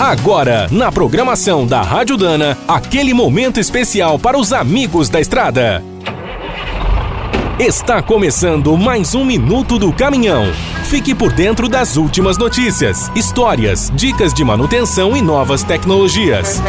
Agora, na programação da Rádio Dana, aquele momento especial para os amigos da estrada. Está começando mais um Minuto do Caminhão. Fique por dentro das últimas notícias, histórias, dicas de manutenção e novas tecnologias.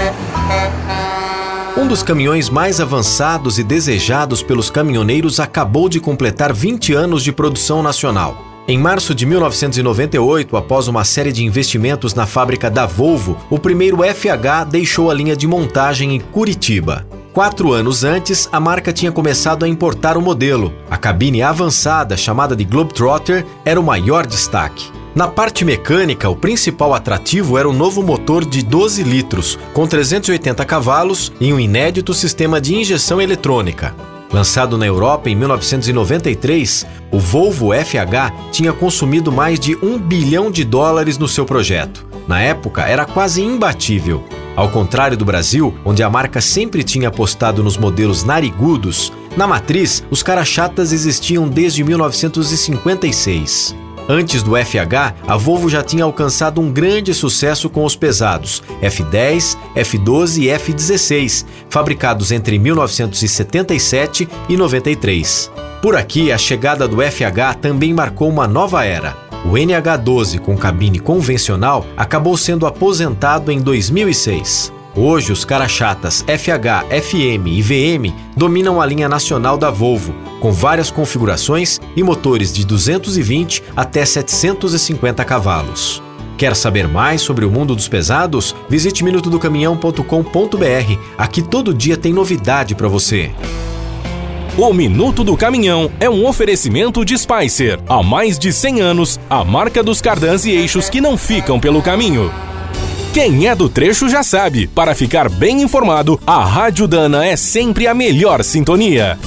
Um dos caminhões mais avançados e desejados pelos caminhoneiros acabou de completar 20 anos de produção nacional. Em março de 1998, após uma série de investimentos na fábrica da Volvo, o primeiro FH deixou a linha de montagem em Curitiba. Quatro anos antes, a marca tinha começado a importar o modelo. A cabine avançada, chamada de Globetrotter, era o maior destaque. Na parte mecânica, o principal atrativo era o novo motor de 12 litros, com 380 cavalos e um inédito sistema de injeção eletrônica. Lançado na Europa em 1993, o Volvo FH tinha consumido mais de um bilhão de dólares no seu projeto. Na época, era quase imbatível. Ao contrário do Brasil, onde a marca sempre tinha apostado nos modelos narigudos, na matriz, os cara-chatas existiam desde 1956. Antes do FH, a Volvo já tinha alcançado um grande sucesso com os pesados F10, F12 e F16, fabricados entre 1977 e 93. Por aqui, a chegada do FH também marcou uma nova era. O NH12 com cabine convencional acabou sendo aposentado em 2006. Hoje, os cara-chatas FH, FM e VM dominam a linha nacional da Volvo, com várias configurações e motores de 220 até 750 cavalos. Quer saber mais sobre o mundo dos pesados? Visite minutodocaminhão.com.br. Aqui todo dia tem novidade para você. O Minuto do Caminhão é um oferecimento de Spicer. Há mais de 100 anos, a marca dos cardãs e eixos que não ficam pelo caminho. Quem é do trecho já sabe, para ficar bem informado, a Rádio Dana é sempre a melhor sintonia.